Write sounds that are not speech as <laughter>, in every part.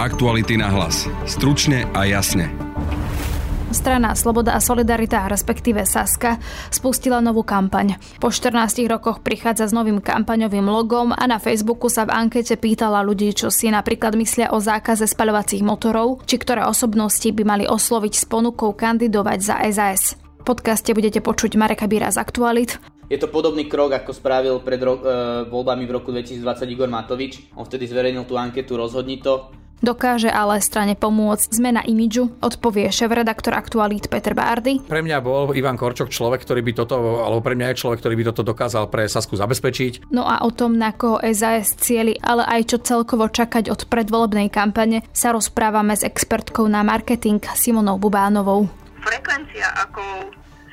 Aktuality na hlas. Stručne a jasne. Strana Sloboda a Solidarita, respektíve Saska, spustila novú kampaň. Po 14 rokoch prichádza s novým kampaňovým logom a na Facebooku sa v ankete pýtala ľudí, čo si napríklad myslia o zákaze spaľovacích motorov, či ktoré osobnosti by mali osloviť s ponukou kandidovať za SAS. V podcaste budete počuť Mareka Bíra z Aktualit, je to podobný krok, ako spravil pred ro- e, voľbami v roku 2020 Igor Matovič. On vtedy zverejnil tú anketu Rozhodni to. Dokáže ale strane pomôcť zmena imidžu, odpovie šéf-redaktor aktualít Peter Bárdy. Pre mňa bol Ivan Korčok človek, ktorý by toto, alebo pre mňa je človek, ktorý by toto dokázal pre Sasku zabezpečiť. No a o tom, na koho SAS cieli, ale aj čo celkovo čakať od predvolebnej kampane, sa rozprávame s expertkou na marketing Simonou Bubánovou. Frekvencia, ako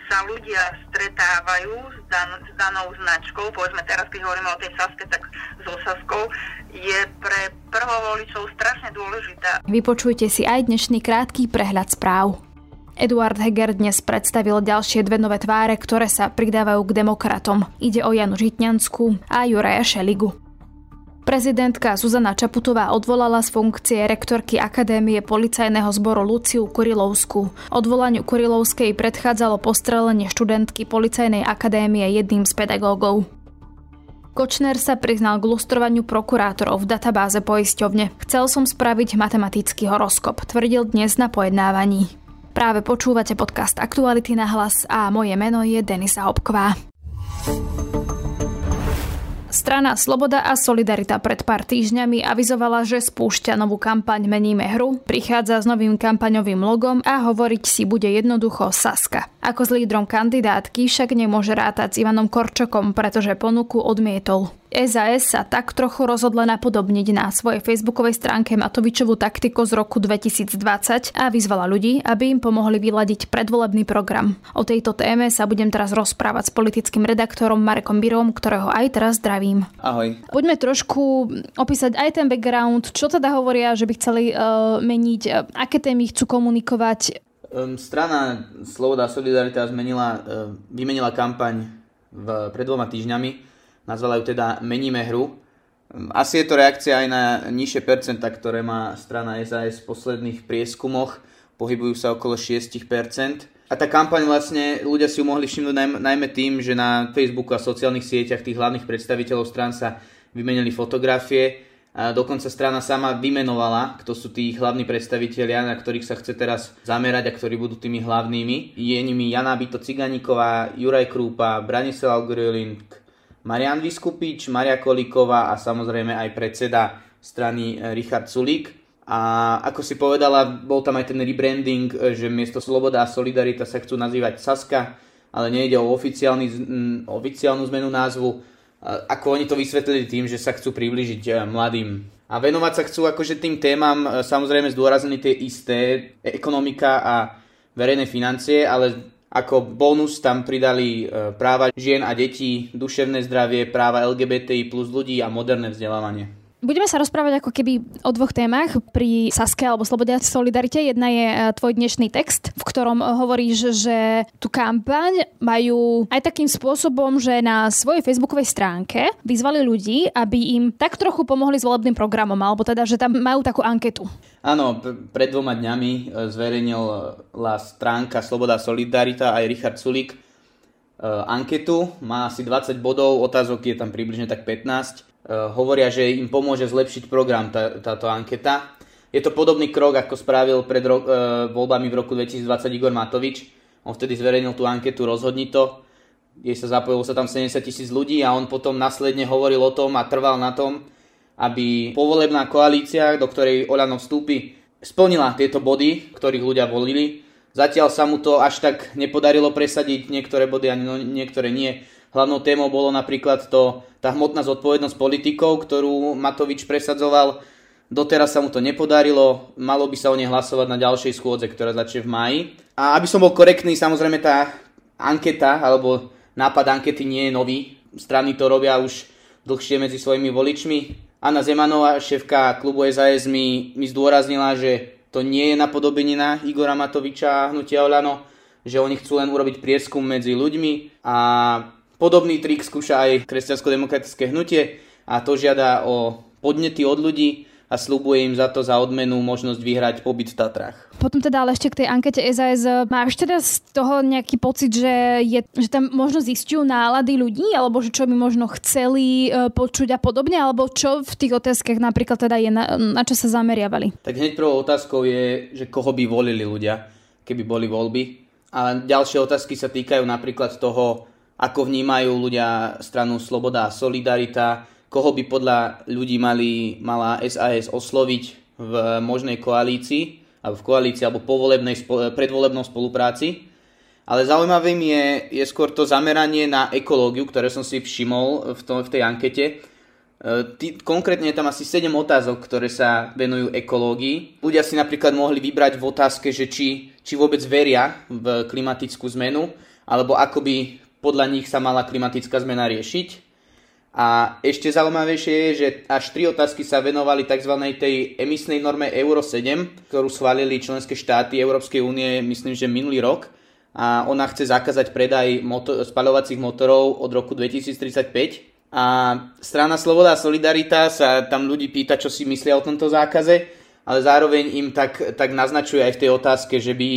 sa ľudia stretávajú s, dan- s danou značkou, povedzme teraz, keď hovoríme o tej Saske, tak so Saskou, je pre prvovoličov strašne dôležitá. Vypočujte si aj dnešný krátky prehľad správ. Eduard Heger dnes predstavil ďalšie dve nové tváre, ktoré sa pridávajú k demokratom. Ide o Janu Žitňanskú a Juraja Šeligu. Prezidentka Zuzana Čaputová odvolala z funkcie rektorky Akadémie policajného zboru Luciu Kurilovskú. Odvolaniu Kurilovskej predchádzalo postrelenie študentky Policajnej akadémie jedným z pedagógov. Kočner sa priznal k lustrovaniu prokurátorov v databáze poisťovne. Chcel som spraviť matematický horoskop, tvrdil dnes na pojednávaní. Práve počúvate podcast Aktuality na hlas a moje meno je Denisa Hopková. Strana Sloboda a Solidarita pred pár týždňami avizovala, že spúšťa novú kampaň Meníme hru, prichádza s novým kampaňovým logom a hovoriť si bude jednoducho Saska. Ako s lídrom kandidátky však nemôže rátať s Ivanom Korčokom, pretože ponuku odmietol. SAS sa tak trochu rozhodla napodobniť na svojej facebookovej stránke Matovičovú taktiku z roku 2020 a vyzvala ľudí, aby im pomohli vyladiť predvolebný program. O tejto téme sa budem teraz rozprávať s politickým redaktorom Marekom Birom, ktorého aj teraz zdravím. Ahoj. Poďme trošku opísať aj ten background, čo teda hovoria, že by chceli uh, meniť, uh, aké témy chcú komunikovať. Um, strana Sloboda a Solidarita zmenila, uh, vymenila kampaň v, pred dvoma týždňami nazvala ju teda Meníme hru. Asi je to reakcia aj na nižšie percenta, ktoré má strana SAS v posledných prieskumoch. Pohybujú sa okolo 6%. A tá kampaň vlastne, ľudia si ju mohli všimnúť najmä tým, že na Facebooku a sociálnych sieťach tých hlavných predstaviteľov strán sa vymenili fotografie. A dokonca strana sama vymenovala, kto sú tí hlavní predstavitelia, na ktorých sa chce teraz zamerať a ktorí budú tými hlavnými. Je nimi Jana Bito Ciganíková, Juraj Krúpa, Branislav Gröling, Marian Vyskupič, Maria Kolíková a samozrejme aj predseda strany eh, Richard Sulík. A ako si povedala, bol tam aj ten rebranding, eh, že miesto Sloboda a Solidarita sa chcú nazývať Saska, ale nejde o oficiálny, oficiálnu zmenu názvu. Ako oni to vysvetlili tým, že sa chcú približiť eh, mladým. A venovať sa chcú akože tým témam, samozrejme zdôraznené tie isté, ekonomika a verejné financie, ale ako bonus tam pridali e, práva žien a detí, duševné zdravie, práva LGBTI plus ľudí a moderné vzdelávanie. Budeme sa rozprávať ako keby o dvoch témach pri Saske alebo Slobode a Solidarite. Jedna je e, tvoj dnešný text, v ktorom hovoríš, že tú kampaň majú aj takým spôsobom, že na svojej facebookovej stránke vyzvali ľudí, aby im tak trochu pomohli s volebným programom, alebo teda, že tam majú takú anketu. Áno, pred dvoma dňami e, zverejnila stránka Sloboda a Solidarita aj Richard Sulik e, anketu. Má asi 20 bodov, otázok je tam približne tak 15 Eh, hovoria, že im pomôže zlepšiť program tá, táto anketa. Je to podobný krok, ako spravil pred ro- e, voľbami v roku 2020 Igor Matovič. On vtedy zverejnil tú anketu Rozhodni to. Jej sa zapojilo sa tam 70 tisíc ľudí a on potom následne hovoril o tom a trval na tom, aby povolebná koalícia, do ktorej Olano vstúpi, splnila tieto body, ktorých ľudia volili. Zatiaľ sa mu to až tak nepodarilo presadiť, niektoré body ani no, niektoré nie Hlavnou témou bolo napríklad to, tá hmotná zodpovednosť politikov, ktorú Matovič presadzoval. Doteraz sa mu to nepodarilo, malo by sa o nej hlasovať na ďalšej schôdze, ktorá začne v maji. A aby som bol korektný, samozrejme tá anketa, alebo nápad ankety nie je nový. Strany to robia už dlhšie medzi svojimi voličmi. Anna Zemanová, šéfka klubu SAS, mi, mi zdôraznila, že to nie je napodobenina Igora Matoviča a hnutia Olano, že oni chcú len urobiť prieskum medzi ľuďmi a Podobný trik skúša aj kresťansko-demokratické hnutie a to žiada o podnety od ľudí. a slúbuje im za to za odmenu možnosť vyhrať pobyt v Tatrách. Potom teda ale ešte k tej ankete SAS, máš teda z toho nejaký pocit, že, je, že tam možno zistujú nálady ľudí, alebo že čo by možno chceli e, počuť a podobne, alebo čo v tých otázkach napríklad teda je, na, na čo sa zameriavali? Tak hneď prvou otázkou je, že koho by volili ľudia, keby boli voľby. A ďalšie otázky sa týkajú napríklad toho, ako vnímajú ľudia stranu Sloboda a Solidarita, koho by podľa ľudí mali, mala SAS osloviť v možnej koalícii alebo v koalícii, alebo povolebnej, predvolebnom spolupráci. Ale zaujímavým je, je skôr to zameranie na ekológiu, ktoré som si všimol v, tom, v tej ankete. E, Ty, konkrétne je tam asi 7 otázok, ktoré sa venujú ekológii. Ľudia si napríklad mohli vybrať v otázke, že či, či vôbec veria v klimatickú zmenu, alebo ako by podľa nich sa mala klimatická zmena riešiť. A ešte zaujímavejšie je, že až tri otázky sa venovali tzv. tej emisnej norme Euro 7, ktorú schválili členské štáty Európskej únie, myslím, že minulý rok. A ona chce zakázať predaj motor- spaľovacích motorov od roku 2035. A strana Sloboda a Solidarita sa tam ľudí pýta, čo si myslia o tomto zákaze, ale zároveň im tak, tak naznačuje aj v tej otázke, že by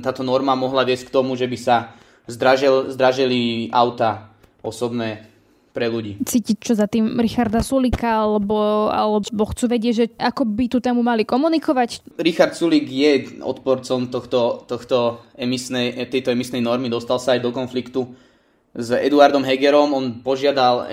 táto norma mohla viesť k tomu, že by sa zdražel, zdraželi auta osobné pre ľudí. Cítiť, čo za tým Richarda Sulika, alebo, alebo chcú vedieť, že ako by tú tému mali komunikovať? Richard Sulik je odporcom tohto, tohto emisnej, tejto emisnej normy, dostal sa aj do konfliktu s Eduardom Hegerom. On požiadal uh,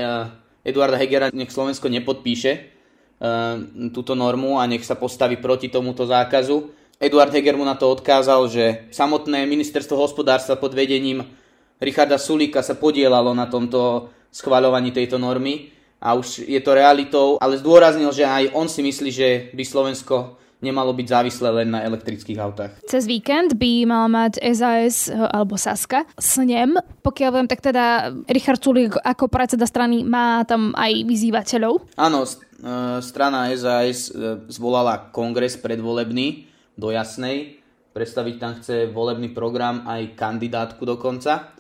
Eduarda Hegera, nech Slovensko nepodpíše uh, túto normu a nech sa postaví proti tomuto zákazu. Eduard Heger mu na to odkázal, že samotné ministerstvo hospodárstva pod vedením Richarda Sulika sa podielalo na tomto schváľovaní tejto normy a už je to realitou, ale zdôraznil, že aj on si myslí, že by Slovensko nemalo byť závislé len na elektrických autách. Cez víkend by mala mať SAS eh, alebo Saska ním, Pokiaľ viem, tak teda Richard Sulik ako predseda strany má tam aj vyzývateľov. Áno, eh, strana SAS eh, zvolala kongres predvolebný do Jasnej. Predstaviť tam chce volebný program aj kandidátku dokonca.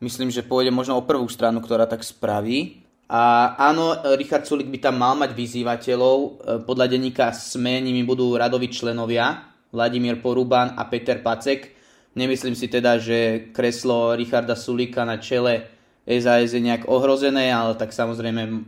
Myslím, že pôjde možno o prvú stranu, ktorá tak spraví. A áno, Richard Sulik by tam mal mať vyzývateľov. E, podľa denníka SME nimi budú radovi členovia Vladimír Poruban a Peter Pacek. Nemyslím si teda, že kreslo Richarda Sulika na čele SAS je nejak ohrozené, ale tak samozrejme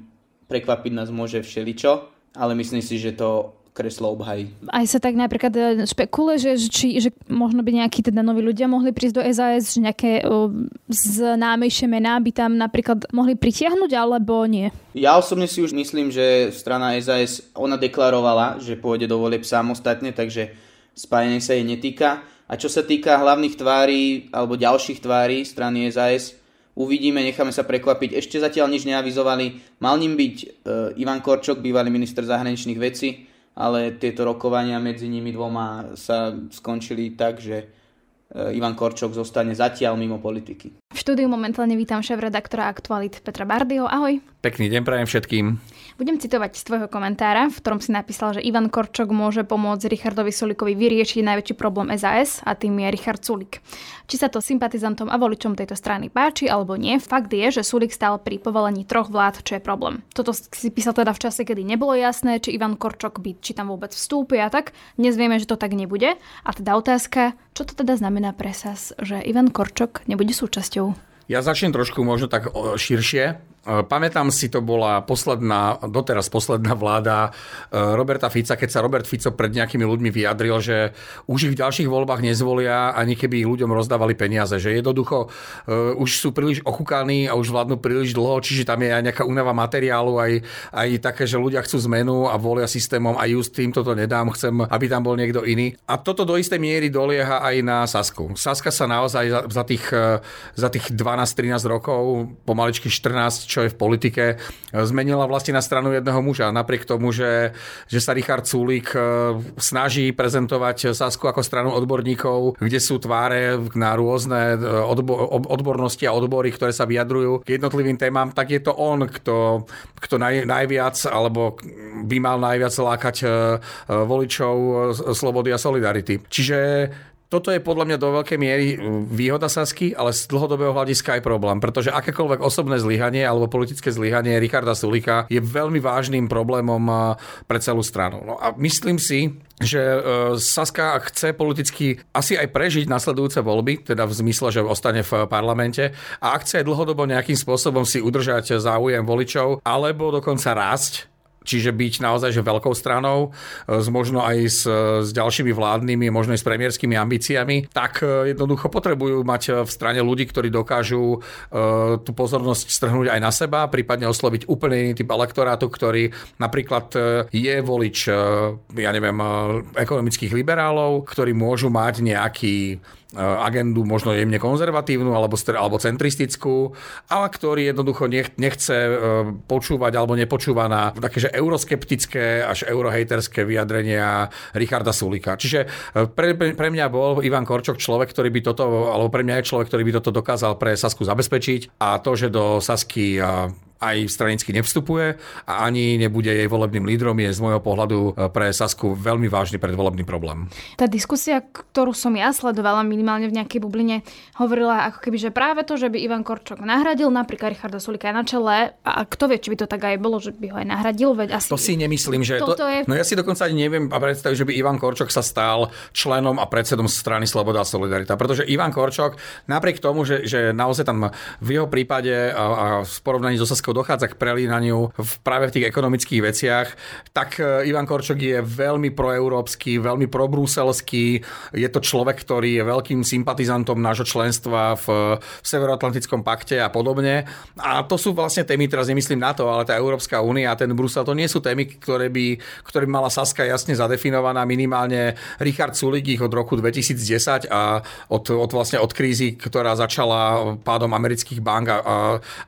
prekvapiť nás môže všeličo. Ale myslím si, že to kreslo obhají. Aj sa tak napríklad e, špekuluje, že, či, že možno by nejakí teda noví ľudia mohli prísť do SAS, že nejaké o, známejšie mená by tam napríklad mohli pritiahnuť, alebo nie? Ja osobne si už myslím, že strana SAS, ona deklarovala, že pôjde do volieb samostatne, takže spájanie sa jej netýka. A čo sa týka hlavných tvári alebo ďalších tvári strany SAS, uvidíme, necháme sa prekvapiť. Ešte zatiaľ nič neavizovali. Mal ním byť e, Ivan Korčok, bývalý minister zahraničných vecí, ale tieto rokovania medzi nimi dvoma sa skončili tak, že e, Ivan Korčok zostane zatiaľ mimo politiky. V štúdiu momentálne vítam šéf-redaktora Aktualit Petra Bardio. Ahoj. Pekný deň prajem všetkým. Budem citovať z tvojho komentára, v ktorom si napísal, že Ivan Korčok môže pomôcť Richardovi Sulikovi vyriešiť najväčší problém SAS a tým je Richard Sulik. Či sa to sympatizantom a voličom tejto strany páči alebo nie, fakt je, že Sulik stál pri povolení troch vlád, čo je problém. Toto si písal teda v čase, kedy nebolo jasné, či Ivan Korčok by, či tam vôbec vstúpi a tak. Dnes vieme, že to tak nebude. A teda otázka, čo to teda znamená pre SAS, že Ivan Korčok nebude súčasťou? Ja začnem trošku možno tak širšie. E, pamätám si, to bola posledná, doteraz posledná vláda e, Roberta Fica, keď sa Robert Fico pred nejakými ľuďmi vyjadril, že už ich v ďalších voľbách nezvolia, ani keby ich ľuďom rozdávali peniaze, že jednoducho uh, už sú príliš ochúkaní a už vládnu príliš dlho, čiže tam je aj nejaká únava materiálu, aj, aj také, že ľudia chcú zmenu a volia systémom a just týmto to nedám, chcem, aby tam bol niekto iný. A toto do istej miery dolieha aj na Sasku. Saska sa naozaj za, za tých, za tých 12-13 rokov, pomaličky 14, čo je v politike, zmenila vlastne na stranu jedného muža. Napriek tomu, že, že sa Richard Sulík e, snaží prezentovať Sasku ako stranu odborníkov, kde sú tváre na rôzne e, odbo- odbornosti a odbory, ktoré sa vyjadrujú k jednotlivým témam, tak je to on, kto, kto naj, najviac alebo by mal najviac lákať e, voličov Slobody a Solidarity. Čiže toto je podľa mňa do veľkej miery výhoda Sasky, ale z dlhodobého hľadiska aj problém, pretože akékoľvek osobné zlyhanie alebo politické zlyhanie Richarda Sulika je veľmi vážnym problémom pre celú stranu. No a myslím si, že e, Saska chce politicky asi aj prežiť nasledujúce voľby, teda v zmysle, že ostane v parlamente a ak chce aj dlhodobo nejakým spôsobom si udržať záujem voličov alebo dokonca rásť, čiže byť naozaj že veľkou stranou, e, s možno aj s, s ďalšími vládnymi, možno aj s premiérskými ambíciami, tak e, jednoducho potrebujú mať v strane ľudí, ktorí dokážu e, tú pozornosť strhnúť aj na seba, prípadne osloviť úplne iný typ elektorátu, ktorý napríklad je volič, ja neviem, ekonomických liberálov, ktorí môžu mať nejaký E, agendu možno jemne konzervatívnu alebo, alebo centristickú, ale ktorý jednoducho nech, nechce e, počúvať alebo nepočúva na také, že euroskeptické až eurohejterské vyjadrenia Richarda Sulika. Čiže e, pre, pre mňa bol Ivan Korčok človek, ktorý by toto, alebo pre mňa je človek, ktorý by toto dokázal pre Sasku zabezpečiť a to, že do Sasky aj stranicky nevstupuje a ani nebude jej volebným lídrom, je z môjho pohľadu e, pre Sasku veľmi vážny predvolebný problém. Tá diskusia, ktorú som ja sledovala minimálne v nejakej bubline, hovorila ako keby, že práve to, že by Ivan Korčok nahradil napríklad Richarda Sulika na čele a kto vie, či by to tak aj bolo, že by ho aj nahradil, veď asi... To si nemyslím, že... To, je... No ja si dokonca ani neviem a predstaviť, že by Ivan Korčok sa stal členom a predsedom strany Sloboda a Solidarita, pretože Ivan Korčok napriek tomu, že, že naozaj tam v jeho prípade a, a v porovnaní so Saskou Slovenskou dochádza k prelínaniu v, práve v tých ekonomických veciach, tak e, Ivan Korčok je veľmi proeurópsky, veľmi probruselský. Je to človek, ktorý je veľkým sympatizantom nášho členstva v, v Severoatlantickom pakte a podobne. A to sú vlastne témy, teraz nemyslím na to, ale tá Európska únia a ten Brusel, to nie sú témy, ktoré by, ktoré by mala Saska jasne zadefinovaná. Minimálne Richard Sulik ich od roku 2010 a od, od vlastne od krízy, ktorá začala pádom amerických bank a, a,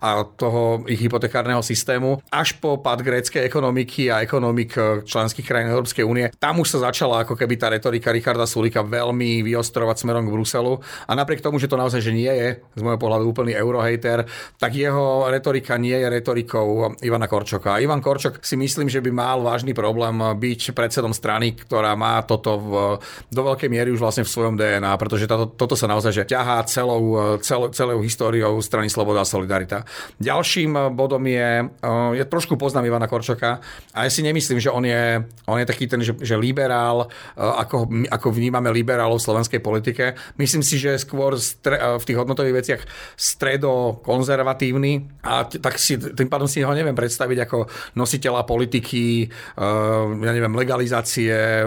a toho ich hypotekárneho systému, až po pad gréckej ekonomiky a ekonomik eh, členských krajín Európskej únie. Tam už sa začala ako keby tá retorika Richarda Sulika veľmi vyostrovať smerom k Bruselu. A napriek tomu, že to naozaj že nie je z môjho pohľadu úplný eurohater, tak jeho retorika nie je retorikou Ivana Korčoka. Ivan Korčok si myslím, že by mal vážny problém byť predsedom strany, ktorá má toto v, do veľkej miery už vlastne v svojom DNA, pretože táto, toto sa naozaj že ťahá celou, cel, celou históriou strany Sloboda a Solidarita. Ďalším bodom je, uh, ja trošku poznám Ivana Korčoka a ja si nemyslím, že on je, on je taký ten, že, že liberál, uh, ako, ako vnímame liberálov v slovenskej politike. Myslím si, že skôr stre, uh, v tých hodnotových veciach stredo-konzervatívny a t- tak si, tým pádom si ho neviem predstaviť ako nositeľa politiky, ja neviem, legalizácie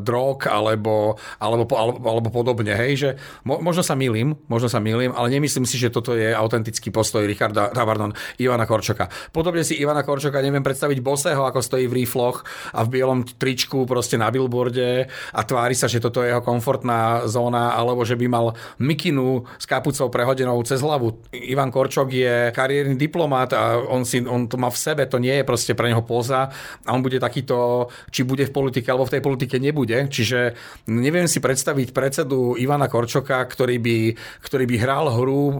drog alebo, alebo, alebo, alebo podobne. Hej, že mo, možno sa milím, možno sa milím, ale nemyslím si, že toto je autentický postoj Richarda, pardon, Ivana Ivana Korčoka. Podobne si Ivana Korčoka neviem predstaviť bosého, ako stojí v rifloch a v bielom tričku proste na billboarde a tvári sa, že toto je jeho komfortná zóna, alebo že by mal mikinu s kapucou prehodenou cez hlavu. Ivan Korčok je kariérny diplomat a on, si, on to má v sebe, to nie je proste pre neho poza a on bude takýto, či bude v politike alebo v tej politike nebude. Čiže neviem si predstaviť predsedu Ivana Korčoka, ktorý by, ktorý by hral hru e,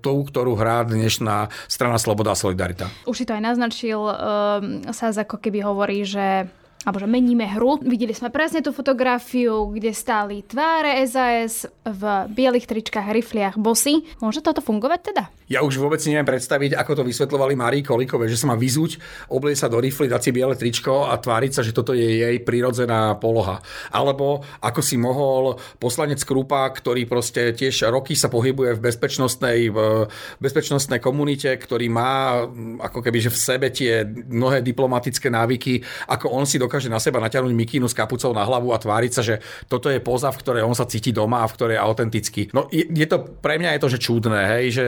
tú, ktorú hrá dnešná strana Sloboda sloboda a solidarita. Už si to aj naznačil, uh, sa ako keby hovorí, že alebo že meníme hru. Videli sme presne tú fotografiu, kde stáli tváre SAS v bielých tričkách, rifliach, bosy. Môže toto fungovať teda? Ja už vôbec neviem predstaviť, ako to vysvetlovali Marii Kolíkové, že sa má vyzúť, oblieť sa do rifly, dať si biele tričko a tváriť sa, že toto je jej prirodzená poloha. Alebo ako si mohol poslanec Krupa, ktorý proste tiež roky sa pohybuje v bezpečnostnej, v bezpečnostnej komunite, ktorý má ako keby že v sebe tie mnohé diplomatické návyky, ako on si dokáže dokáže na seba natiahnuť mikínu s kapucou na hlavu a tváriť sa, že toto je poza, v ktorej on sa cíti doma a v ktorej je autentický. No je, je to, pre mňa je to, že čudné, hej, že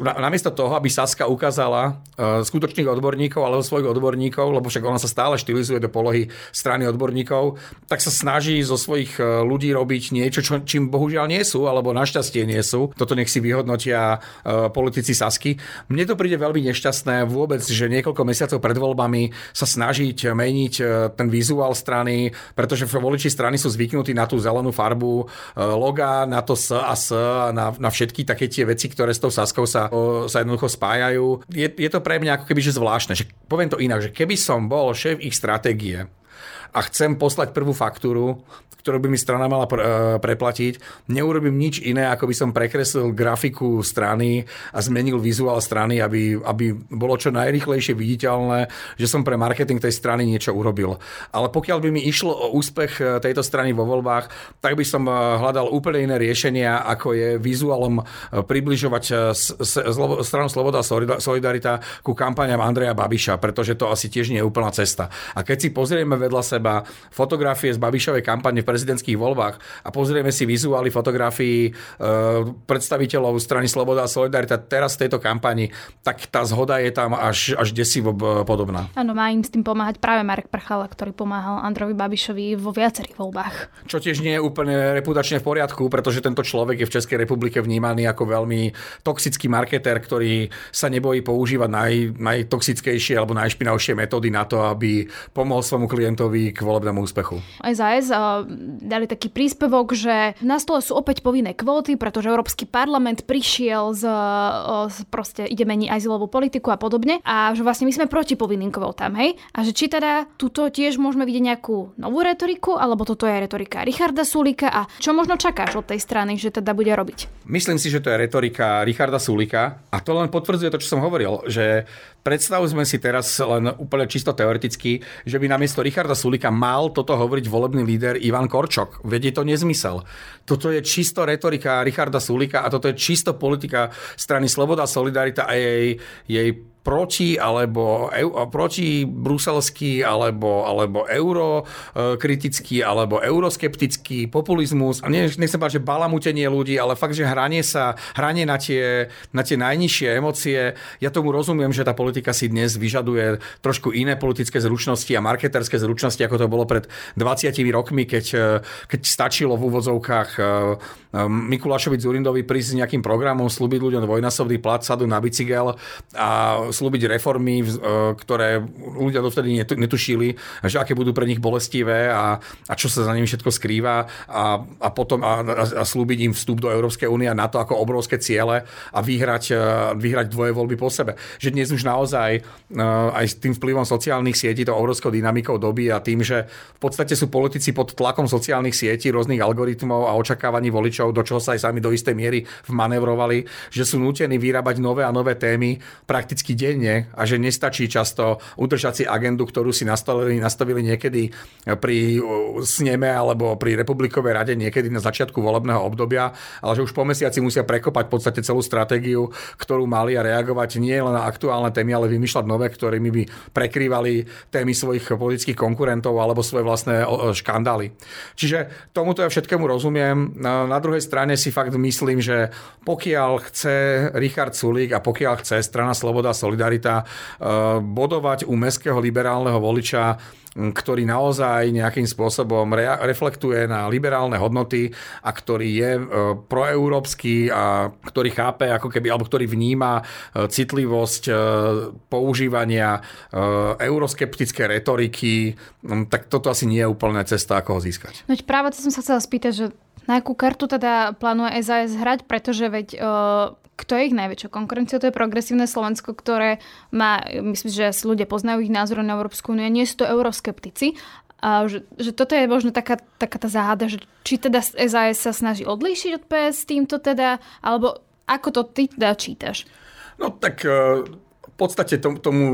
na, namiesto toho, aby Saska ukázala uh, skutočných odborníkov alebo svojich odborníkov, lebo však ona sa stále štilizuje do polohy strany odborníkov, tak sa snaží zo svojich uh, ľudí robiť niečo, čo, čím bohužiaľ nie sú, alebo našťastie nie sú. Toto nech si vyhodnotia uh, politici Sasky. Mne to príde veľmi nešťastné vôbec, že niekoľko mesiacov pred voľbami sa snažiť meniť ten vizuál strany, pretože voliči strany sú zvyknutí na tú zelenú farbu e, loga, na to S a S, na, na všetky také tie veci, ktoré s tou Saskou sa, sa jednoducho spájajú. Je, je to pre mňa ako keby že zvláštne. Že, poviem to inak, že keby som bol šéf ich stratégie, a chcem poslať prvú faktúru, ktorú by mi strana mala e, preplatiť, neurobím nič iné, ako by som prekreslil grafiku strany a zmenil vizuál strany, aby, aby bolo čo najrychlejšie viditeľné, že som pre marketing tej strany niečo urobil. Ale pokiaľ by mi išlo o úspech e, tejto strany vo voľbách, tak by som e, hľadal úplne iné riešenia, ako je vizuálom približovať stranu Sloboda a Solidarita ku kampaniam Andreja Babiša, pretože to asi tiež nie je úplná cesta. A keď si pozrieme vedľa seba fotografie z Babišovej kampane v prezidentských voľbách a pozrieme si vizuály fotografií e, predstaviteľov strany Sloboda a Solidarita teraz v tejto kampani, tak tá zhoda je tam až, až desivo podobná. Áno, má im s tým pomáhať práve Marek Prchala, ktorý pomáhal Androvi Babišovi vo viacerých voľbách. Čo tiež nie je úplne reputačne v poriadku, pretože tento človek je v Českej republike vnímaný ako veľmi toxický marketer, ktorý sa nebojí používať naj, najtoxickejšie alebo najšpinavšie metódy na to, aby pomohol svojmu klientovi k volebnému úspechu. SAS dali taký príspevok, že na stole sú opäť povinné kvóty, pretože Európsky parlament prišiel z, z proste ide meniť azylovú politiku a podobne a že vlastne my sme proti povinným kvótam, hej? A že či teda tuto tiež môžeme vidieť nejakú novú retoriku, alebo toto je retorika Richarda Sulika a čo možno čakáš od tej strany, že teda bude robiť? Myslím si, že to je retorika Richarda Sulika a to len potvrdzuje to, čo som hovoril, že predstavme si teraz len úplne čisto teoreticky, že by namiesto Richarda Sulika mal toto hovoriť volebný líder Ivan Korčok. Vedie to nezmysel. Toto je čisto retorika Richarda Sulika a toto je čisto politika strany Sloboda, Solidarita a jej, jej proti alebo proti bruselský alebo, alebo eurokritický alebo euroskeptický populizmus. A nie, nechcem povedať, že balamutenie ľudí, ale fakt, že hranie sa, hranie na tie, na tie najnižšie emócie. Ja tomu rozumiem, že tá politika si dnes vyžaduje trošku iné politické zručnosti a marketerské zručnosti, ako to bolo pred 20 rokmi, keď, keď stačilo v úvodzovkách eh, Mikulášovi Zurindovi prísť s nejakým programom, slúbiť ľuďom dvojnásobný plat, sadu na bicykel a slúbiť reformy, e, ktoré ľudia dovtedy netušili, že aké budú pre nich bolestivé a, a čo sa za nimi všetko skrýva a, a potom a, a, slúbiť im vstup do Európskej únie na to ako obrovské ciele a vyhrať, e, vyhrať dvoje voľby po sebe. Že dnes už naozaj e, aj s tým vplyvom sociálnych sietí, to obrovskou dynamikou doby a tým, že v podstate sú politici pod tlakom sociálnych sietí, rôznych algoritmov a očakávaní voličov, do čoho sa aj sami do istej miery vmanevrovali, že sú nútení vyrábať nové a nové témy prakticky denne a že nestačí často udržať si agendu, ktorú si nastavili, nastavili niekedy pri sneme alebo pri republikovej rade niekedy na začiatku volebného obdobia, ale že už po mesiaci musia prekopať v podstate celú stratégiu, ktorú mali a reagovať nie len na aktuálne témy, ale vymýšľať nové, ktorými by prekrývali témy svojich politických konkurentov alebo svoje vlastné škandály. Čiže tomuto ja všetkému rozumiem. Na druhej strane si fakt myslím, že pokiaľ chce Richard Sulík a pokiaľ chce strana Sloboda Solidarita eh, bodovať u mestského liberálneho voliča, ktorý naozaj nejakým spôsobom re- reflektuje na liberálne hodnoty a ktorý je e, proeurópsky a ktorý chápe, ako keby, alebo ktorý vníma e, citlivosť e, používania euroskeptické retoriky, tak toto asi nie je úplná cesta, ako ho získať. No práve to som sa chcela spýtať, že na akú kartu teda plánuje SAS hrať, pretože veď kto je ich najväčšou konkurenciou? To je progresívne Slovensko, ktoré má, myslím, že asi ľudia poznajú ich názor na Európsku úniu, nie sú to euroskeptici. A že, že toto je možno taká, taká tá záhada, že či teda SAS sa snaží odlíšiť od PS týmto teda, alebo ako to ty teda čítaš? No tak v podstate tomu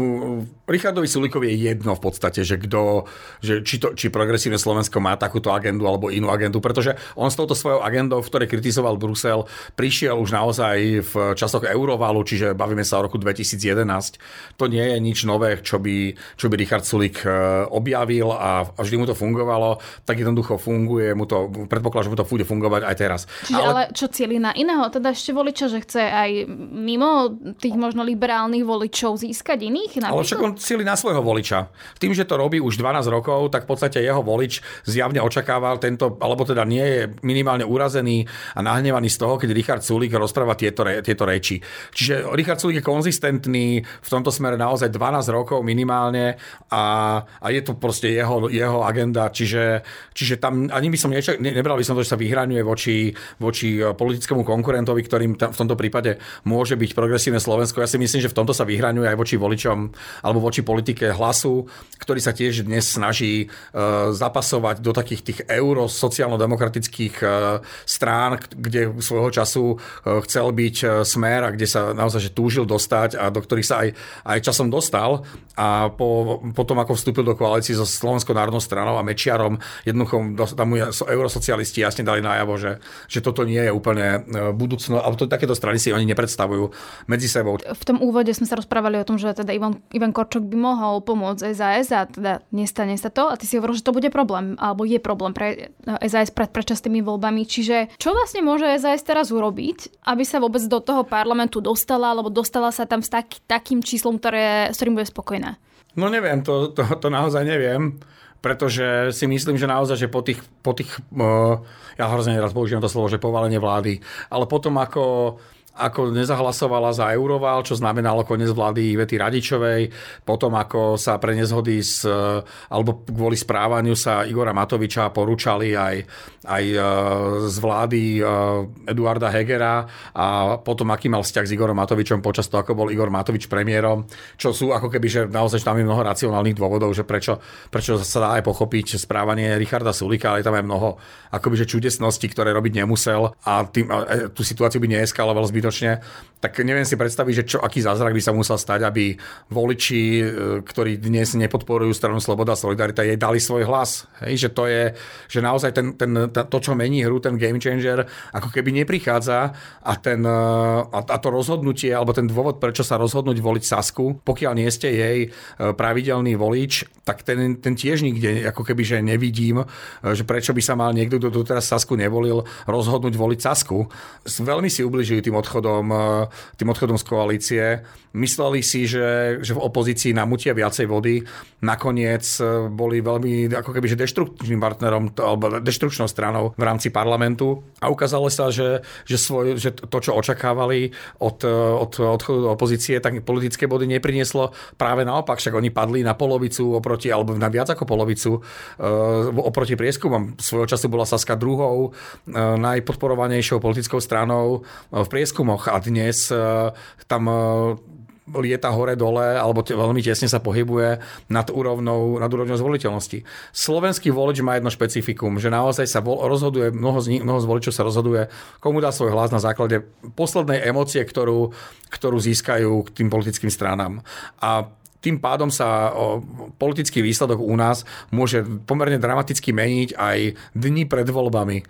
Richardovi Sulikovi je jedno v podstate, že kto, že či, to, či progresívne Slovensko má takúto agendu alebo inú agendu, pretože on s touto svojou agendou, v ktorej kritizoval Brusel, prišiel už naozaj v časoch Eurovalu, čiže bavíme sa o roku 2011. To nie je nič nové, čo by, čo by Richard Sulik e, objavil a, a vždy mu to fungovalo, tak jednoducho funguje, mu to, predpokladám, že mu to bude fungovať aj teraz. Čiže ale, ale čo cieli na iného, teda ešte voliča, že chce aj mimo tých možno liberálnych voličov získať iných? Napríklad? Ale však on cíli na svojho voliča. Tým, že to robí už 12 rokov, tak v podstate jeho volič zjavne očakával tento, alebo teda nie je minimálne urazený a nahnevaný z toho, keď Richard Sulik rozpráva tieto, re, tieto reči. Čiže Richard Sulik je konzistentný v tomto smere naozaj 12 rokov minimálne a, a je to proste jeho, jeho agenda, čiže, čiže tam ani by som nečak, ne, nebral by som to, že sa vyhraňuje voči, voči politickému konkurentovi, ktorým tam, v tomto prípade môže byť progresívne Slovensko. Ja si myslím, že v tomto sa vyhraňuje vyhraňuje aj voči voličom alebo voči politike hlasu, ktorý sa tiež dnes snaží zapasovať do takých tých euro sociálno-demokratických strán, kde svojho času chcel byť smer a kde sa naozaj že túžil dostať a do ktorých sa aj, aj časom dostal a po, potom ako vstúpil do koalície so Slovenskou národnou stranou a Mečiarom, jednoducho tam mu eurosocialisti jasne dali najavo, že, že toto nie je úplne e, budúcno, alebo to, takéto strany si oni nepredstavujú medzi sebou. V tom úvode sme sa rozprávali o tom, že teda Ivan, Ivan Korčok by mohol pomôcť SAS a teda nestane sa to a ty si hovoril, že to bude problém, alebo je problém pre SAS pred predčasnými voľbami. Čiže čo vlastne môže SAS teraz urobiť, aby sa vôbec do toho parlamentu dostala, alebo dostala sa tam s taký, takým číslom, ktoré, s ktorým bude spokojná? No neviem, to, to, to naozaj neviem, pretože si myslím, že naozaj, že po tých, po tých uh, ja hrozne raz použijem to slovo, že povalenie vlády, ale potom ako ako nezahlasovala za Euroval, čo znamenalo koniec vlády Ivety Radičovej, potom ako sa pre nezhody s, alebo kvôli správaniu sa Igora Matoviča porúčali aj, aj e, z vlády e, Eduarda Hegera a potom aký mal vzťah s Igorom Matovičom počas toho, ako bol Igor Matovič premiérom, čo sú ako keby, že naozaj tam je mnoho racionálnych dôvodov, že prečo, prečo sa dá aj pochopiť správanie Richarda Sulika, ale tam je mnoho akoby, že čudesností, ktoré robiť nemusel a tým, a tú situáciu by neeskaloval zbytočne zbytočne, tak neviem si predstaviť, že čo, aký zázrak by sa musel stať, aby voliči, e, ktorí dnes nepodporujú stranu Sloboda a Solidarita, jej dali svoj hlas. Hej, že to je, že naozaj ten, ten, to, čo mení hru, ten game changer, ako keby neprichádza a, ten, e, a, to rozhodnutie, alebo ten dôvod, prečo sa rozhodnúť voliť Sasku, pokiaľ nie ste jej e, pravidelný volič, tak ten, ten tiež nikde ako keby, že nevidím, že prečo by sa mal niekto, kto teraz Sasku nevolil, rozhodnúť voliť Sasku. Veľmi si ubližujú tým odchodom odchodom, eh, tým odchodom z koalície. Mysleli si, že, že v opozícii namutia viacej vody. Nakoniec eh, boli veľmi ako keby že deštruktívnym partnerom alebo deštrukčnou stranou v rámci parlamentu a ukázalo sa, že, že, svoj, že to, čo očakávali od, eh, od odchodu opozície, tak politické body neprinieslo práve naopak, však oni padli na polovicu oproti, alebo na viac ako polovicu oproti prieskumom. Svojho času bola Saska druhou najpodporovanejšou politickou stranou v prieskumu prieskumoch a dnes e, tam e, lieta hore-dole alebo te, veľmi tesne sa pohybuje nad úrovnou, nad úrovňou zvoliteľnosti. Slovenský volič má jedno špecifikum, že naozaj sa vol, rozhoduje, mnoho z, nich, mnoho z voličov sa rozhoduje, komu dá svoj hlas na základe poslednej emócie, ktorú, ktorú získajú k tým politickým stranám. A tým pádom sa politický výsledok u nás môže pomerne dramaticky meniť aj dni pred voľbami.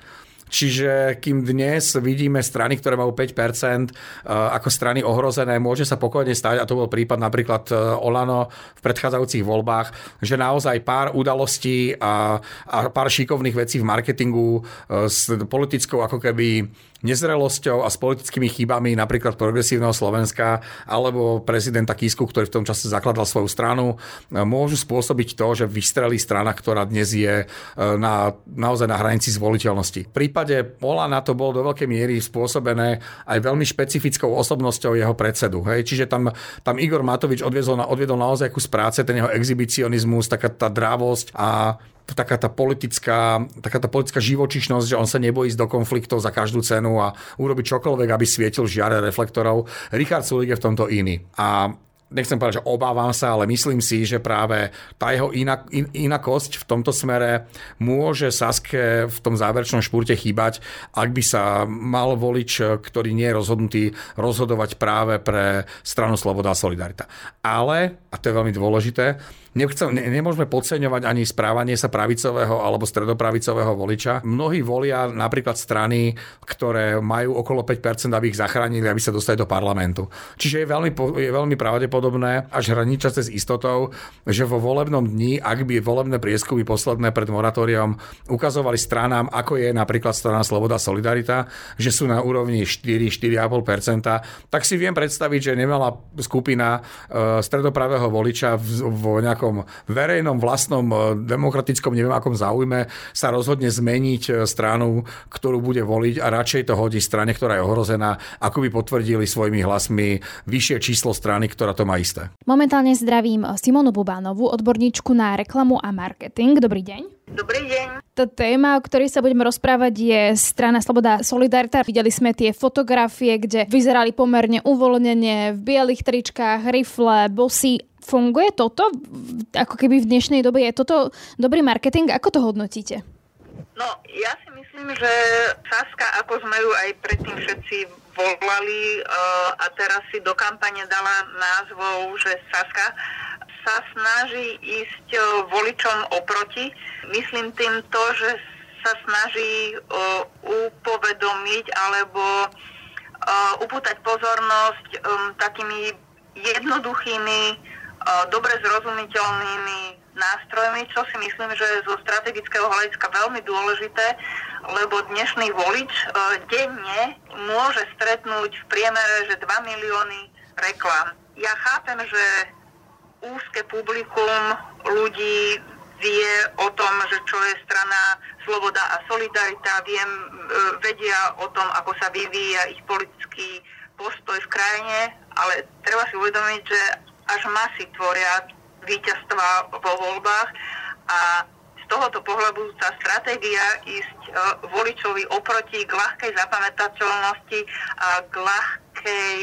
Čiže kým dnes vidíme strany, ktoré majú 5% e, ako strany ohrozené, môže sa pokojne stať, a to bol prípad napríklad e, Olano v predchádzajúcich voľbách, že naozaj pár udalostí a, a pár šikovných vecí v marketingu e, s politickou ako keby nezrelosťou a s politickými chybami napríklad progresívneho Slovenska alebo prezidenta Kisku, ktorý v tom čase zakladal svoju stranu, môžu spôsobiť to, že vystrelí strana, ktorá dnes je na, naozaj na hranici zvoliteľnosti. V prípade Olana to bolo do veľkej miery spôsobené aj veľmi špecifickou osobnosťou jeho predsedu. Hej? Čiže tam, tam Igor Matovič odviedol, odviedol naozaj kus práce, ten jeho exhibicionizmus, taká tá drávosť a taká tá politická, taká tá politická živočišnosť, že on sa nebojí ísť do konfliktov za každú cenu a urobiť čokoľvek, aby svietil žiare reflektorov. Richard Sulik je v tomto iný. A nechcem povedať, že obávam sa, ale myslím si, že práve tá jeho inak, in, inakosť v tomto smere môže Saske v tom záverečnom špúrte chýbať, ak by sa mal volič, ktorý nie je rozhodnutý, rozhodovať práve pre stranu Sloboda a Solidarita. Ale, a to je veľmi dôležité, nechcem, ne, nemôžeme podceňovať ani správanie sa pravicového alebo stredopravicového voliča. Mnohí volia napríklad strany, ktoré majú okolo 5%, aby ich zachránili, aby sa dostali do parlamentu. Čiže je veľmi, je veľmi pravdepodobné, až hraničace s istotou, že vo volebnom dni, ak by volebné prieskumy posledné pred moratóriom ukazovali stranám, ako je napríklad strana Sloboda Solidarita, že sú na úrovni 4-4,5%, tak si viem predstaviť, že nemala skupina uh, stredopravého voliča v, vo nejakom nejakom verejnom, vlastnom, e, demokratickom, neviem akom záujme sa rozhodne zmeniť e, stranu, ktorú bude voliť a radšej to hodí strane, ktorá je ohrozená, ako by potvrdili svojimi hlasmi vyššie číslo strany, ktorá to má isté. Momentálne zdravím Simonu Bubánovú, odborníčku na reklamu a marketing. Dobrý deň. Dobrý deň. Tá téma, o ktorej sa budeme rozprávať, je strana Sloboda Solidarita. Videli sme tie fotografie, kde vyzerali pomerne uvoľnenie v bielých tričkách, rifle, bosy. Funguje toto? Ako keby v dnešnej dobe je toto dobrý marketing? Ako to hodnotíte? No, ja si myslím, že Saska, ako sme ju aj predtým všetci volali uh, a teraz si do kampane dala názvou, že Saska, sa snaží ísť uh, voličom oproti. Myslím tým to, že sa snaží uh, upovedomiť alebo upútať pozornosť takými jednoduchými, dobre zrozumiteľnými nástrojmi, čo si myslím, že je zo strategického hľadiska veľmi dôležité, lebo dnešný volič uh, denne môže stretnúť v priemere, že 2 milióny reklám. Ja chápem, že úzke publikum ľudí vie o tom, že čo je strana Sloboda a Solidarita, viem, e, vedia o tom, ako sa vyvíja ich politický postoj v krajine, ale treba si uvedomiť, že až masy tvoria víťazstva vo voľbách a z tohoto pohľadu tá stratégia ísť e, voličovi oproti k ľahkej zapamätateľnosti a k ľahkej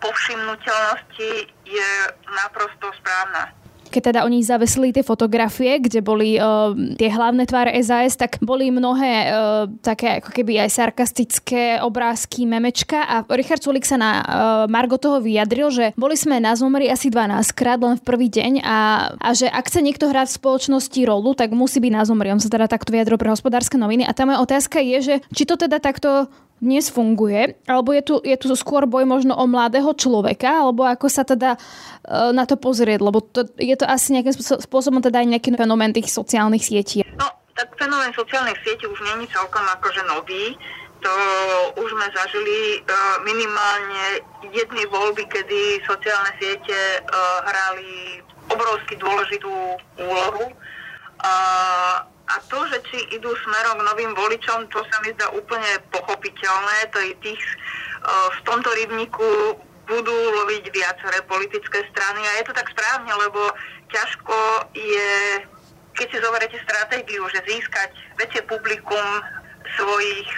povšimnutelnosti je naprosto správna keď teda oni zavesili tie fotografie, kde boli uh, tie hlavné tváre SAS, tak boli mnohé uh, také ako keby aj sarkastické obrázky, memečka a Richard Sulik sa na uh, Margo toho vyjadril, že boli sme na zomri asi 12 krát len v prvý deň a, a že ak chce niekto hrať v spoločnosti rolu, tak musí byť na zomri. On sa teda takto vyjadril pre hospodárske noviny a tá moja otázka je, že či to teda takto dnes funguje, alebo je tu, je tu skôr boj možno o mladého človeka, alebo ako sa teda uh, na to pozrieť, lebo to, je to asi nejakým spôsobom teda aj nejaký fenomén tých sociálnych sietí. No, tak fenomén sociálnych sietí už není celkom akože nový. To už sme zažili uh, minimálne jedny voľby, kedy sociálne siete uh, hrali obrovsky dôležitú úlohu. Uh, a to, že či idú smerom k novým voličom, to sa mi zdá úplne pochopiteľné. To je tých, e, v tomto rybníku budú loviť viaceré politické strany a je to tak správne, lebo ťažko je, keď si zoberiete stratégiu, že získať väčšie publikum svojich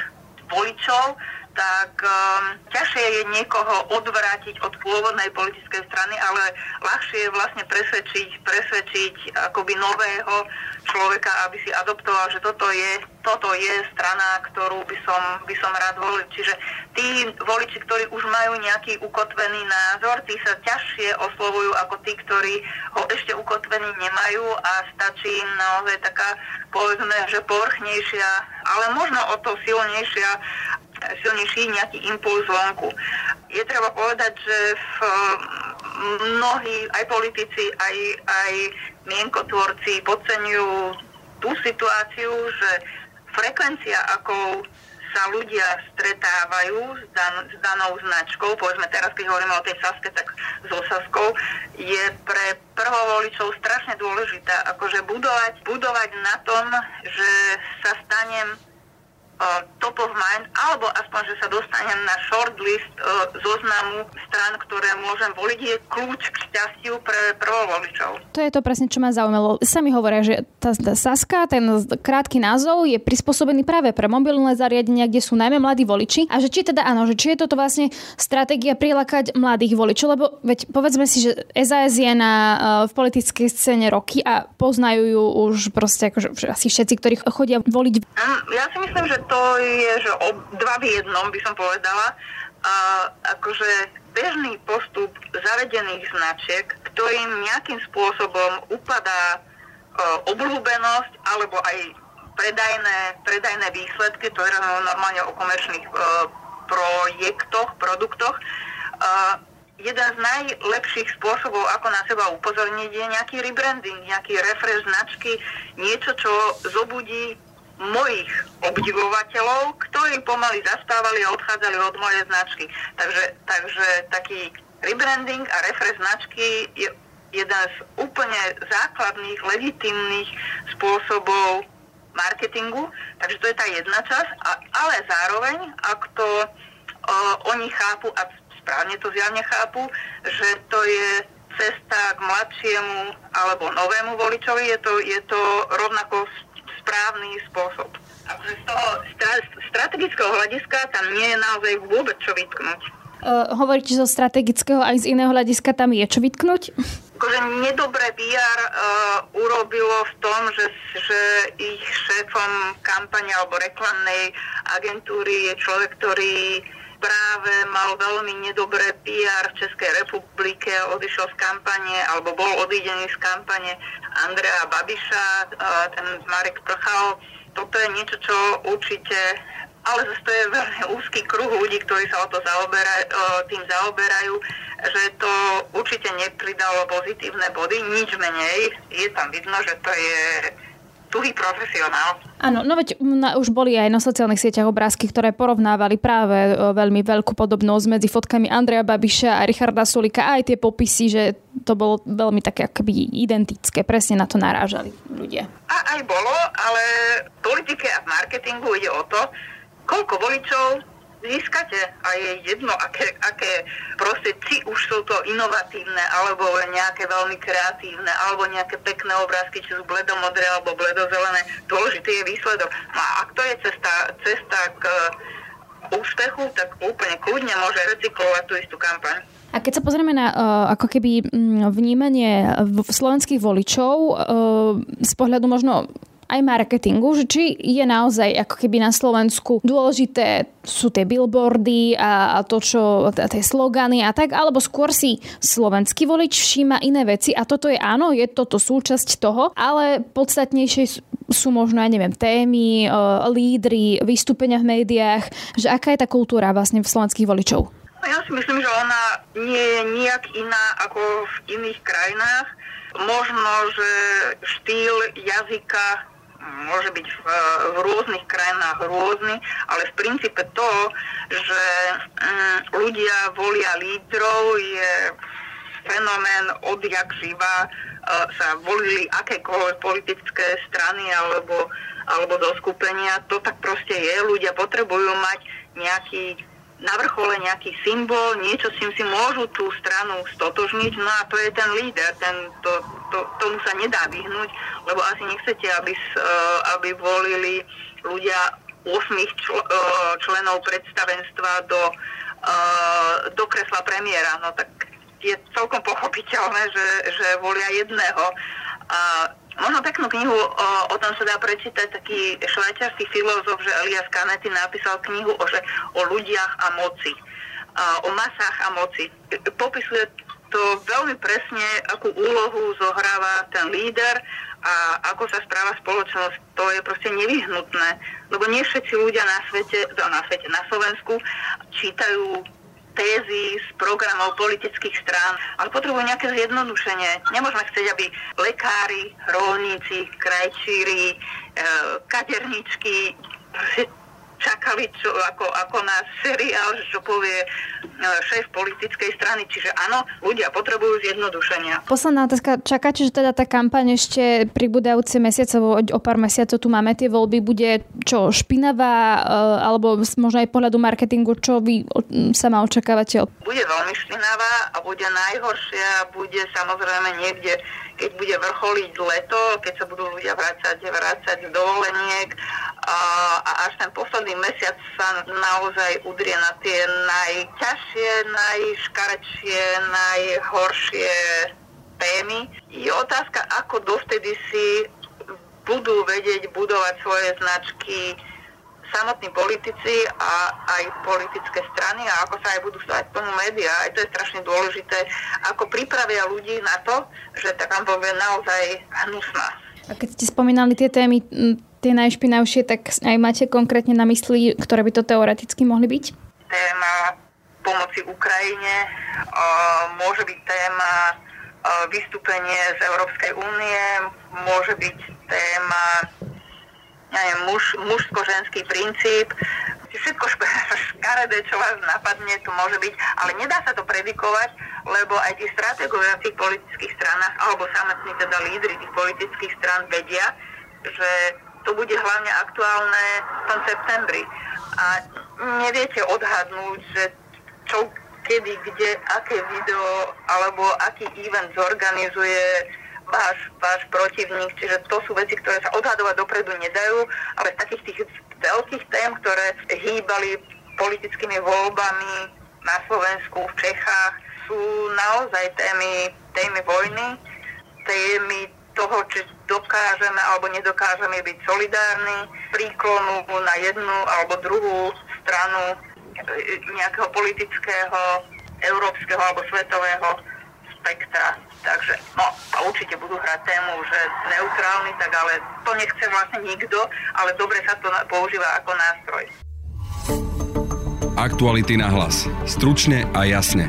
voličov, tak um, ťažšie je niekoho odvrátiť od pôvodnej politickej strany, ale ľahšie je vlastne presvedčiť, presvedčiť akoby nového človeka, aby si adoptoval, že toto je, toto je strana, ktorú by som, by som rád volil. Čiže tí voliči, ktorí už majú nejaký ukotvený názor, tí sa ťažšie oslovujú ako tí, ktorí ho ešte ukotvený nemajú a stačí im naozaj taká, povedzme, že povrchnejšia, ale možno o to silnejšia silnejší nejaký impuls vonku. Je treba povedať, že v mnohí, aj politici, aj, aj mienkotvorci podceňujú tú situáciu, že frekvencia, ako sa ľudia stretávajú s, dan, s danou značkou, povedzme teraz, keď hovoríme o tej Saske, tak so Saskou, je pre prvovoličov strašne dôležitá. Akože budovať, budovať na tom, že sa stanem top of mind, alebo aspoň, že sa dostanem na shortlist uh, zoznamu strán, ktoré môžem voliť, je kľúč k šťastiu pre prvovoličov. To je to presne, čo ma zaujímalo. Sami hovoria, že tá, tá Saska, ten krátky názov je prispôsobený práve pre mobilné zariadenia, kde sú najmä mladí voliči. A že či teda áno, že či je toto vlastne stratégia prilákať mladých voličov, lebo veď povedzme si, že SAS je na, uh, v politickej scéne roky a poznajú ju už proste akože asi všetci, ktorí chodia voliť. Mm, ja si myslím, že to je, že ob, dva v jednom by som povedala. A, akože bežný postup zavedených značiek, ktorým nejakým spôsobom upadá e, obľúbenosť alebo aj predajné, predajné výsledky, to je normálne o komerčných e, projektoch, produktoch. E, jeden z najlepších spôsobov, ako na seba upozorniť, je nejaký rebranding, nejaký refresh značky, niečo, čo zobudí mojich obdivovateľov, ktorí pomaly zastávali a odchádzali od mojej značky. Takže, takže taký rebranding a refresh značky je jeden z úplne základných, legitimných spôsobov marketingu, takže to je tá jedna časť, a, ale zároveň, ak to o, oni chápu, a správne to zjavne chápu, že to je cesta k mladšiemu alebo novému voličovi, je to, je to rovnako správny spôsob. Takže z toho strategického hľadiska tam nie je naozaj vôbec čo vytknúť. Uh, hovoríte zo strategického aj z iného hľadiska tam je čo vytknúť? Akože nedobré PR uh, urobilo v tom, že, že ich šéfom kampane alebo reklamnej agentúry je človek, ktorý práve mal veľmi nedobré PR v Českej republike, odišiel z kampane alebo bol odídený z kampane Andrea Babiša, ten Marek Prchal. Toto je niečo, čo určite ale zase to je veľmi úzky kruh ľudí, ktorí sa o to zaoberajú, tým zaoberajú, že to určite nepridalo pozitívne body, nič menej. Je tam vidno, že to je tuhý profesionál. Áno, no veď na, už boli aj na sociálnych sieťach obrázky, ktoré porovnávali práve o, veľmi veľkú podobnosť medzi fotkami Andreja Babiša a Richarda Sulika a aj tie popisy, že to bolo veľmi také akoby identické. Presne na to narážali ľudia. A aj bolo, ale v politike a v marketingu ide o to, koľko voličov získate a je jedno, aké, aké proste, či už sú to inovatívne, alebo nejaké veľmi kreatívne, alebo nejaké pekné obrázky, či sú bledomodré alebo bledozelené. Dôležitý je výsledok. No a ak to je cesta, cesta k úspechu, tak úplne kľudne môže recyklovať tú istú kampaň. A keď sa pozrieme na uh, ako keby mm, vnímanie slovenských voličov uh, z pohľadu možno aj marketingu, že či je naozaj ako keby na Slovensku dôležité sú tie billboardy a, a to, čo, tie slogany a tak, alebo skôr si slovenský volič všíma iné veci a toto je áno, je toto súčasť toho, ale podstatnejšie sú možno, ja neviem, témy, lídry, vystúpenia v médiách, že aká je tá kultúra vlastne v slovenských voličov? No ja si myslím, že ona nie je nijak iná ako v iných krajinách. Možno, že štýl jazyka môže byť v, v rôznych krajinách rôzny, ale v princípe to, že um, ľudia volia lídrov je fenomén odjak živa uh, sa volili akékoľvek politické strany alebo, alebo zoskupenia. To tak proste je. Ľudia potrebujú mať nejaký na vrchole nejaký symbol, niečo s tým si môžu tú stranu stotožniť, no a to je ten líder, ten, to, to, tomu sa nedá vyhnúť, lebo asi nechcete, aby, eh, aby volili ľudia 8 čl, eh, členov predstavenstva do, eh, do kresla premiéra, no tak je celkom pochopiteľné, že, že volia jedného. A Možno peknú knihu o, o tom sa dá prečítať taký švajčiarsky filozof, že Elias Canetti napísal knihu o, že, o ľudiach a moci, a, o masách a moci. Popisuje to veľmi presne, akú úlohu zohráva ten líder a ako sa správa spoločnosť. To je proste nevyhnutné, lebo nie všetci ľudia na svete, na svete, na Slovensku čítajú tézy z programov politických strán, ale potrebujú nejaké zjednodušenie. Nemôžeme chcieť, aby lekári, rolníci, krajčíri, e, kaderničky čakali čo, ako, ako na seriál, čo povie e, šéf politickej strany. Čiže áno, ľudia potrebujú zjednodušenia. Posledná otázka. Čakáte, že teda tá kampaň ešte pribúdajúce mesiace, o pár mesiacov tu máme tie voľby, bude čo špinavá, e, alebo možno aj pohľadu marketingu, čo vy sa ma očakávate? Bude veľmi špinavá a bude najhoršia, bude samozrejme niekde keď bude vrcholiť leto, keď sa budú ľudia vrácať, vrácať z dovoleniek a, a až ten posledný mesiac sa naozaj udrie na tie najťažšie, najškarečšie, najhoršie témy. Je otázka, ako dovtedy si budú vedieť budovať svoje značky samotní politici a aj politické strany a ako sa aj budú stať tomu médiá. Aj to je strašne dôležité, ako pripravia ľudí na to, že tá kampaň bude naozaj hnusná. A keď ste spomínali tie témy, tie najšpinavšie, tak aj máte konkrétne na mysli, ktoré by to teoreticky mohli byť? Téma pomoci Ukrajine, môže byť téma vystúpenie z Európskej únie, môže byť téma neviem, muž, mužsko-ženský princíp. všetko <laughs> škaredé, čo vás napadne, to môže byť, ale nedá sa to predikovať, lebo aj tí stratégovia v tých politických stranách, alebo samotní teda lídry tých politických stran vedia, že to bude hlavne aktuálne v tom septembri. A neviete odhadnúť, že čo, kedy, kde, aké video alebo aký event zorganizuje váš, váš protivník. Čiže to sú veci, ktoré sa odhadovať dopredu nedajú, ale z takých tých veľkých tém, ktoré hýbali politickými voľbami na Slovensku, v Čechách, sú naozaj témy, témy vojny, témy toho, či dokážeme alebo nedokážeme byť solidárni, príklonu na jednu alebo druhú stranu nejakého politického, európskeho alebo svetového spektra. Takže, no, a určite budú hrať tému, že neutrálny, tak ale to nechce vlastne nikto, ale dobre sa to používa ako nástroj. Aktuality na hlas. Stručne a jasne.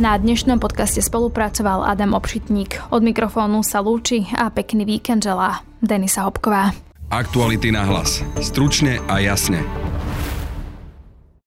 Na dnešnom podcaste spolupracoval Adam Obšitník. Od mikrofónu sa lúči a pekný víkend želá Denisa Hopková. Aktuality na hlas. Stručne a jasne.